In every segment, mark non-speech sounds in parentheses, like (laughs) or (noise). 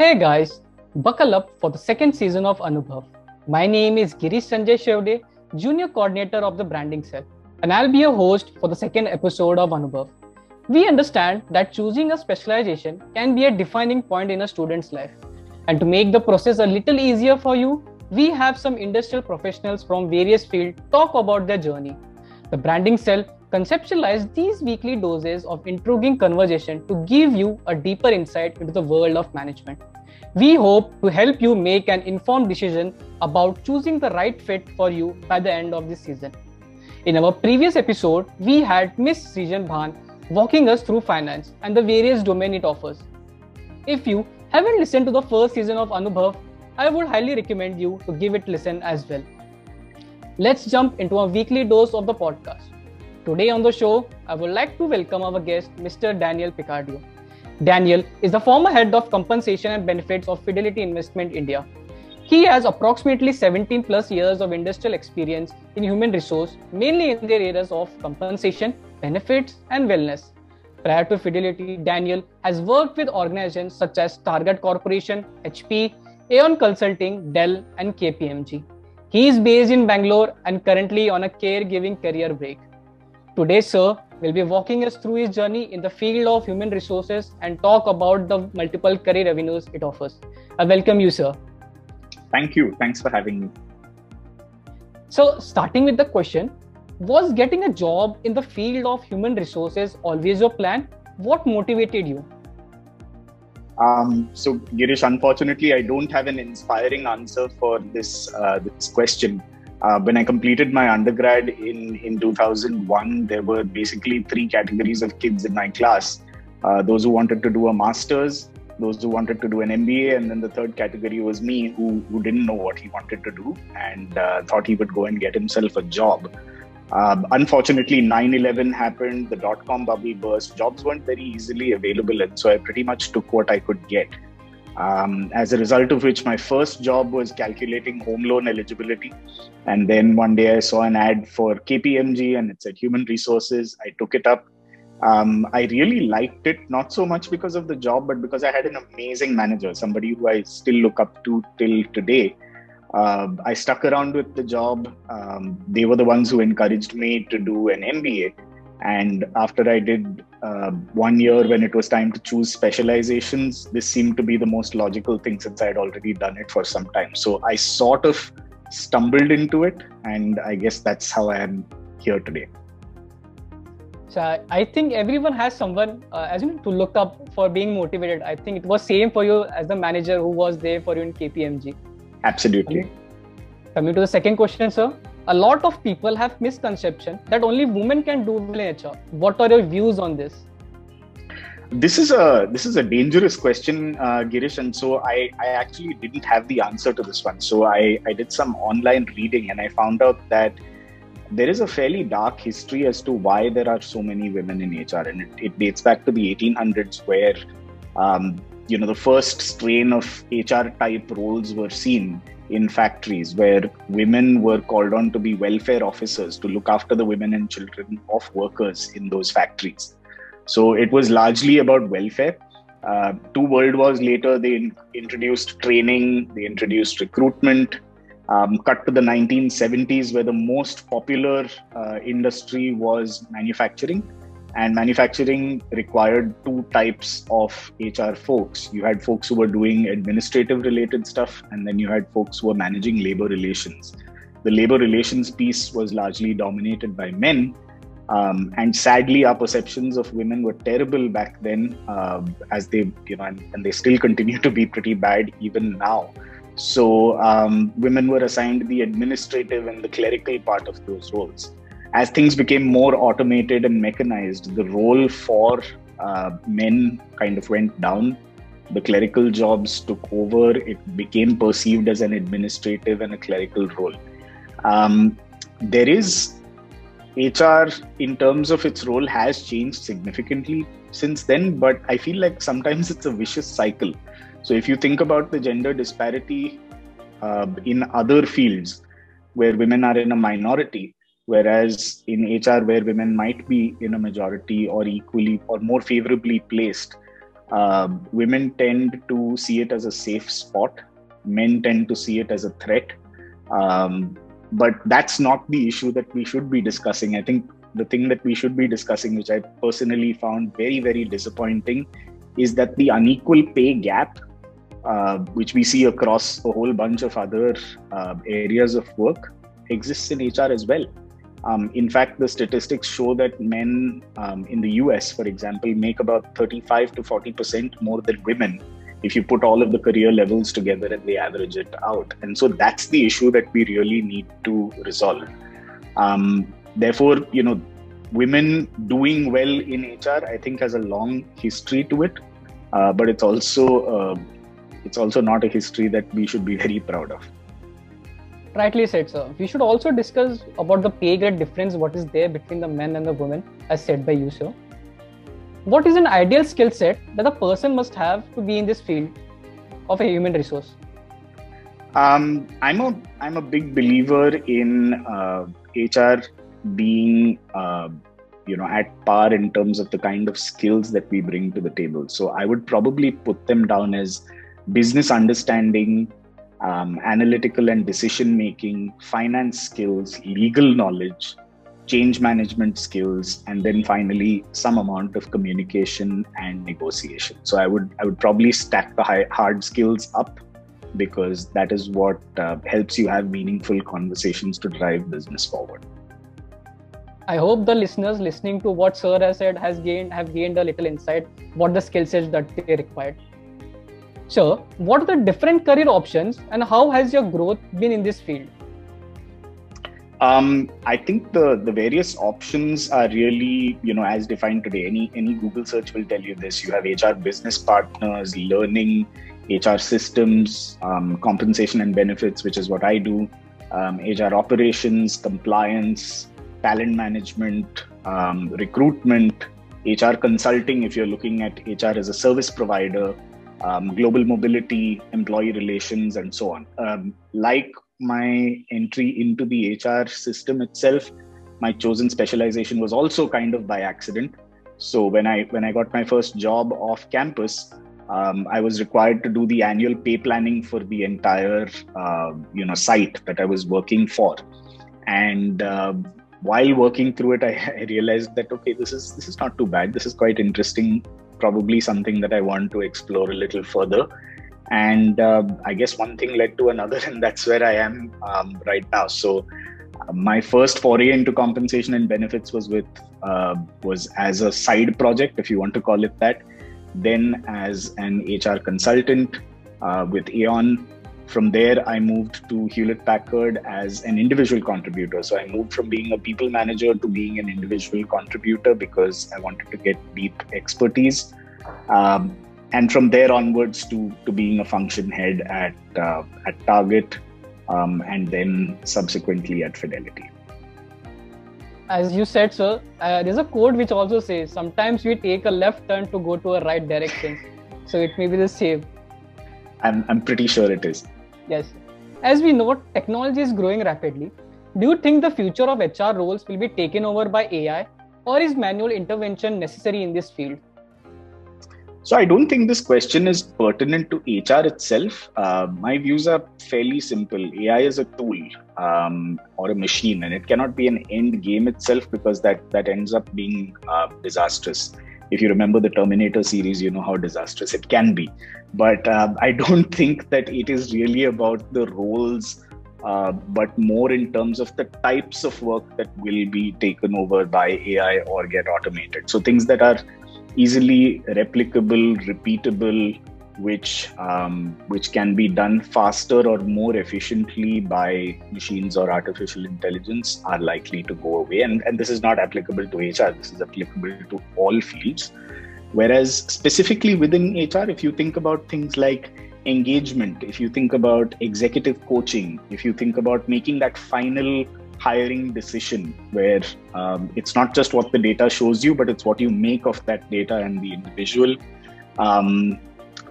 Hey guys, buckle up for the second season of Anubhav. My name is Girish Sanjay Shevde, Junior Coordinator of the Branding Cell, and I'll be your host for the second episode of Anubhav. We understand that choosing a specialization can be a defining point in a student's life. And to make the process a little easier for you, we have some industrial professionals from various fields talk about their journey. The Branding Cell conceptualize these weekly doses of intriguing conversation to give you a deeper insight into the world of management. We hope to help you make an informed decision about choosing the right fit for you by the end of this season. In our previous episode, we had Miss Srijan Bhan walking us through finance and the various domain it offers. If you haven't listened to the first season of Anubhav, I would highly recommend you to give it a listen as well. Let's jump into a weekly dose of the podcast. Today on the show, I would like to welcome our guest, Mr. Daniel Picardio. Daniel is the former head of compensation and benefits of Fidelity Investment India. He has approximately 17 plus years of industrial experience in human resource, mainly in the areas of compensation, benefits, and wellness. Prior to Fidelity, Daniel has worked with organizations such as Target Corporation, HP, Aon Consulting, Dell, and KPMG. He is based in Bangalore and currently on a caregiving career break. Today, sir will be walking us through his journey in the field of human resources and talk about the multiple career avenues it offers. I welcome you, sir. Thank you. Thanks for having me. So, starting with the question Was getting a job in the field of human resources always your plan? What motivated you? Um, so, Girish, unfortunately, I don't have an inspiring answer for this uh, this question. Uh, when I completed my undergrad in, in 2001, there were basically three categories of kids in my class uh, those who wanted to do a master's, those who wanted to do an MBA, and then the third category was me, who, who didn't know what he wanted to do and uh, thought he would go and get himself a job. Um, unfortunately, 9 11 happened, the dot com bubble burst, jobs weren't very easily available, and so I pretty much took what I could get. Um, as a result of which, my first job was calculating home loan eligibility. And then one day I saw an ad for KPMG and it said human resources. I took it up. Um, I really liked it, not so much because of the job, but because I had an amazing manager, somebody who I still look up to till today. Uh, I stuck around with the job. Um, they were the ones who encouraged me to do an MBA. And after I did uh, one year when it was time to choose specializations, this seemed to be the most logical thing since I'd already done it for some time. So I sort of stumbled into it, and I guess that's how I am here today. So I think everyone has someone uh, as you know to look up for being motivated. I think it was same for you as the manager who was there for you in KPMG. Absolutely. Coming to the second question, sir a lot of people have misconception that only women can do well in HR. What are your views on this? This is a this is a dangerous question, uh, Girish, and so I, I actually didn't have the answer to this one. So I, I did some online reading and I found out that there is a fairly dark history as to why there are so many women in HR, and it, it dates back to the 1800s, where um, you know the first strain of HR type roles were seen in factories where women were called on to be welfare officers to look after the women and children of workers in those factories. So it was largely about welfare. Uh, two world wars later, they in- introduced training, they introduced recruitment. Um, cut to the 1970s, where the most popular uh, industry was manufacturing and manufacturing required two types of hr folks. You had folks who were doing administrative related stuff and then you had folks who were managing labor relations. The labor relations piece was largely dominated by men um, and sadly our perceptions of women were terrible back then uh, as they you know and, and, they still continue to be pretty bad even now. So um, women were assigned the administrative and the clerical part of those roles as things became more automated and mechanized, the role for uh, men kind of went down. The clerical jobs took over. It became perceived as an administrative and a clerical role. Um, there is HR, in terms of its role, has changed significantly since then, but I feel like sometimes it's a vicious cycle. So if you think about the gender disparity uh, in other fields where women are in a minority, Whereas in HR, where women might be in a majority or equally or more favorably placed, uh, women tend to see it as a safe spot. Men tend to see it as a threat. Um, but that's not the issue that we should be discussing. I think the thing that we should be discussing, which I personally found very, very disappointing, is that the unequal pay gap, uh, which we see across a whole bunch of other uh, areas of work, exists in HR as well. Um, in fact, the statistics show that men um, in the US, for example, make about 35 to 40% more than women if you put all of the career levels together and they average it out. And so that's the issue that we really need to resolve. Um, therefore, you know, women doing well in HR, I think, has a long history to it, uh, but it's also uh, it's also not a history that we should be very proud of. Rightly said, sir. We should also discuss about the pay grade difference, what is there between the men and the women, as said by you, sir. What is an ideal skill set that a person must have to be in this field of a human resource? Um, I'm a I'm a big believer in uh, HR being uh, you know at par in terms of the kind of skills that we bring to the table. So I would probably put them down as business understanding, um, analytical and decision making, finance skills, legal knowledge, change management skills, and then finally some amount of communication and negotiation. So I would I would probably stack the high, hard skills up because that is what uh, helps you have meaningful conversations to drive business forward. I hope the listeners listening to what Sir has said has gained have gained a little insight what the skill sets that they required. So, what are the different career options and how has your growth been in this field? Um, I think the the various options are really you know as defined today. Any any Google search will tell you this. You have HR business partners, learning, HR systems, um, compensation and benefits, which is what I do, um, HR operations, compliance, talent management, um, recruitment, HR consulting. If you're looking at HR as a service provider, um, global mobility, employee relations, and so on. Um, like my entry into the HR system itself, my chosen specialization was also kind of by accident. So when I when I got my first job off campus, um, I was required to do the annual pay planning for the entire uh, you know site that I was working for, and uh, while working through it, I, (laughs) I realized that okay, this is this is not too bad. This is quite interesting probably something that I want to explore a little further. And uh, I guess one thing led to another, (laughs) and that's where I am um, right now. So uh, my first foray into compensation and benefits was with uh, was as a side project, if you want to call it that. Then as an HR consultant uh, with Aon, from there, I moved to Hewlett Packard as an individual contributor. So I moved from being a people manager to being an individual contributor because I wanted to get deep expertise. Um, and from there onwards to, to being a function head at, uh, at Target um, and then subsequently at Fidelity. As you said, sir, uh, there's a quote which also says sometimes we take a left turn to go to a right direction. so it may be the same. I'm, I'm pretty sure it is. Yes. As we know, technology is growing rapidly. Do you think the future of HR roles will be taken over by AI, or is manual intervention necessary in this field? So, I don't think this question is pertinent to HR itself. Uh, my views are fairly simple. AI is a tool um, or a machine, and it cannot be an end game itself because that, that ends up being uh, disastrous if you remember the Terminator series, you know how disastrous it can be. But uh, I don't (laughs) think that it is really about the roles, uh, but more in terms of the types of work that will be taken over by AI or get automated. So things that are easily replicable, repeatable, which um, which can be done faster or more efficiently by machines or artificial intelligence are likely to go away. And, and this is not applicable to hr this is applicable to all fields. Whereas specifically within hr if you think about things like engagement if you think about executive coaching if you think about making that final hiring decision where um, it's not just what the data shows you but it's what you make of that data and the individual um,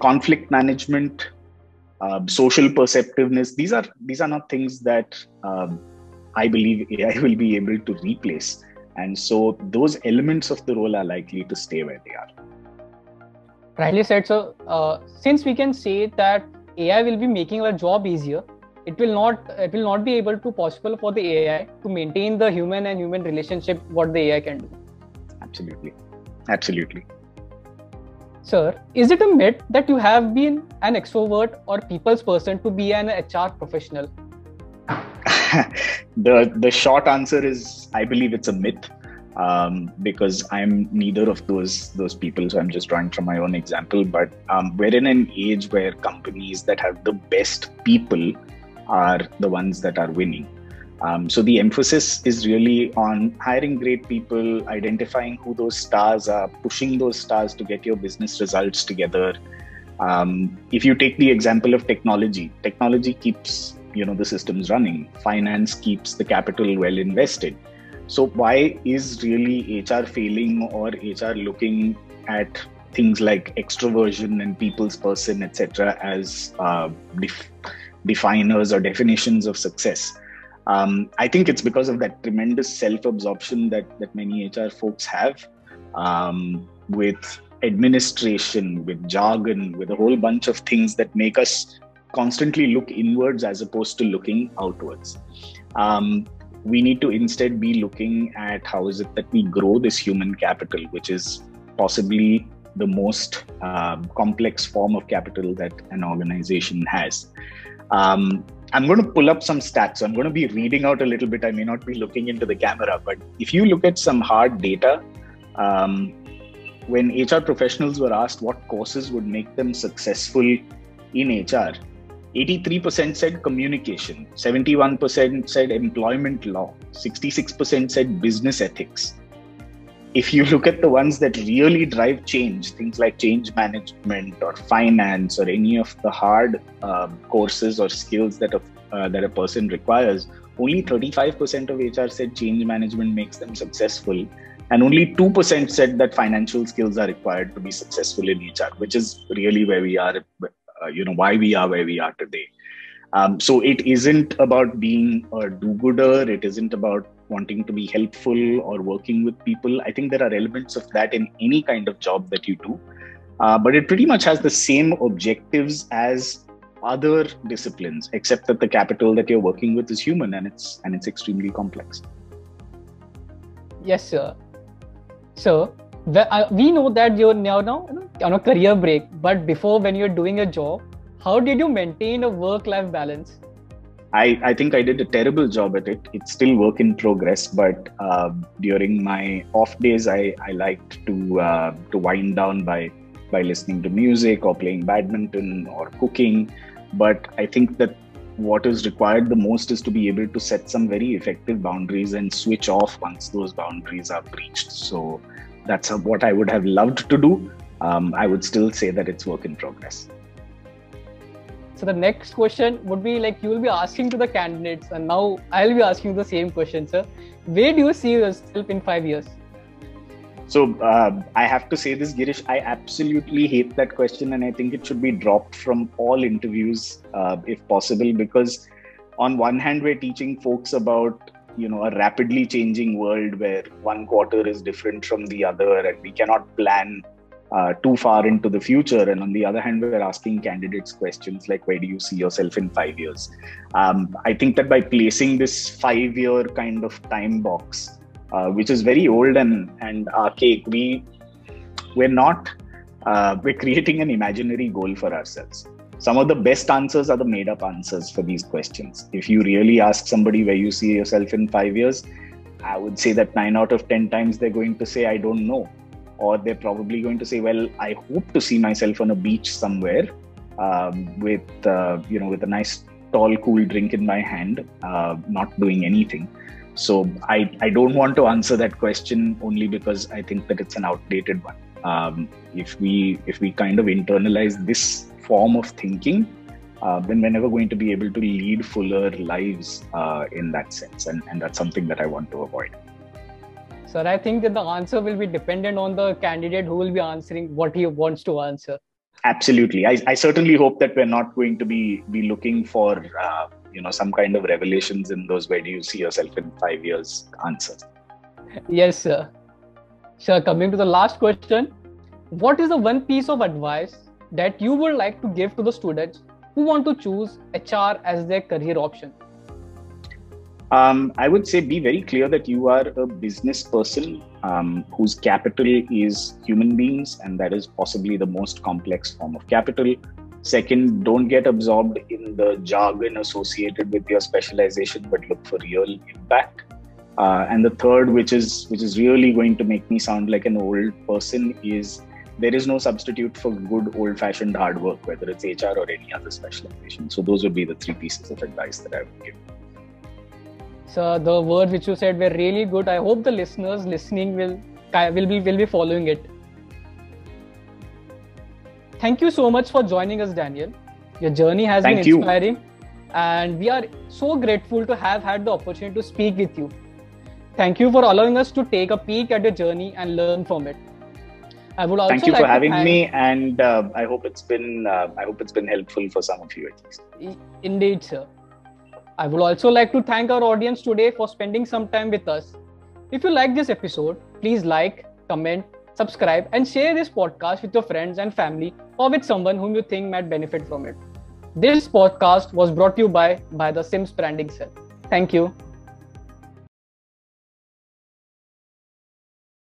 conflict management, uh, social perceptiveness. These are these are not things that um, I believe AI (laughs) will be able to replace, and so those elements of the role are likely to stay where they are. rightly said. So, uh, since we can say that AI will be making our job easier, it will not it will not be able to possible for the AI to maintain the human and human relationship what the AI can do. Absolutely, absolutely. Sir, is it a myth that you have been an extrovert or people's person to be an HR professional? (laughs) the the short answer is I believe it's a myth um, because I'm neither of those those people. So I'm just drawing from my own example. But um, we're in an age where companies that have the best people are the ones that are winning. Um, so the emphasis is really on hiring great people, identifying who those stars are, pushing those stars to get your business results together. Um, if you take the example of technology, technology keeps you know the systems running. Finance keeps the capital well invested. So why is really HR failing or HR looking at things like extroversion and people's person, etc., as uh, def- definers or definitions of success? Um, I think it's because of that tremendous self-absorption that that many HR folks have um, with administration, with jargon, with a whole bunch of things that make us constantly look inwards as opposed to looking outwards. Um, we need to instead be looking at how is it that we grow this human capital, which is possibly the most uh, complex form of capital that an organization has. Um, I'm going to pull up some stats. I'm going to be reading out a little bit. I may not be looking into the camera, but if you look at some hard data, um, when HR professionals were asked what courses would make them successful in HR, 83% said communication, 71% said employment law, 66% said business ethics. If you look at the ones that really drive change, things like change management or finance or any of the hard uh, courses or skills that a, uh, that a person requires, only 35% of HR said change management makes them successful. And only 2% said that financial skills are required to be successful in HR, which is really where we are uh, you know why we are where we are today um, so it isn't about being a do-gooder it isn't about wanting to be helpful or working with people i think there are elements of that in any kind of job that you do. Uh, but it pretty much has the same objectives as other disciplines except that the capital that you're working with is human and it's and it's extremely complex. Yes sir. So uh, we know that you're now now on a career break but before when you're doing a job how did you maintain a work life balance I, I think I did a terrible job at it. It's still work in progress, but uh, during my off days, I, I liked to uh, to wind down by by listening to music or playing badminton or cooking. But I think that what is required the most is to be able to set some very effective boundaries and switch off once those boundaries are breached. So that's what I would have loved to do. Um, I would still say that it's work in progress. So the next question would be like you will be asking to the candidates, and now I'll be asking the same question, sir. Where do you see yourself in five years? So uh, I have to say this, Girish. I absolutely hate that question, and I think it should be dropped from all interviews uh, if possible. Because on one hand, we're teaching folks about you know a rapidly changing world where one quarter is different from the other and we cannot plan uh, too far into the future and on the other hand we're asking candidates questions like where do you see yourself in five years um, i think that by placing this five year kind of time box uh, which is very old and and archaic we we're not uh, we're creating an imaginary goal for ourselves some of the best answers are the made up answers for these questions. If you really ask somebody where you see yourself in five years, I would say that nine out of 10 times they're going to say, I don't know. Or they're probably going to say, well, I hope to see myself on a beach somewhere um, with, uh, you know, with a nice tall, cool drink in my hand, uh, not doing anything. So I, I don't want to answer that question only because I think that it's an outdated one. Um, if we if we kind of internalize this form of thinking, uh, then we're never going to be able to lead fuller lives uh, in that sense. And, and that's something that I want to avoid. Sir, I think that the answer will be dependent on the candidate who will be answering what he wants to answer. Absolutely. I, I certainly hope that we're not going to be, be looking for uh, you know some kind of revelations in those where do you see yourself in five years answers. Yes, sir. Sir, coming to the last question what is the one piece of advice that you would like to give to the students who want to choose HR as their career option? Um, I would say be very clear that you are a business person um, whose capital is human beings, and that is possibly the most complex form of capital. Second, don't get absorbed in the jargon associated with your specialization, but look for real impact. Uh, and the third, which is which is really going to make me sound like an old person, is there is no substitute for good old-fashioned hard work, whether it's HR or any other specialization. So those would be the three pieces of advice that I would give. So the words which you said were really good. I hope the listeners listening will will be will be following it. Thank you so much for joining us, Daniel. Your journey has Thank been inspiring, you. and we are so grateful to have had the opportunity to speak with you. Thank you for allowing us to take a peek at your journey and learn from it. I would also thank you like for having thank... me, and uh, I hope it's been uh, I hope it's been helpful for some of you at least. Indeed, sir. I would also like to thank our audience today for spending some time with us. If you like this episode, please like, comment, subscribe, and share this podcast with your friends and family or with someone whom you think might benefit from it. This podcast was brought to you by by the Sims Branding Cell. Thank you.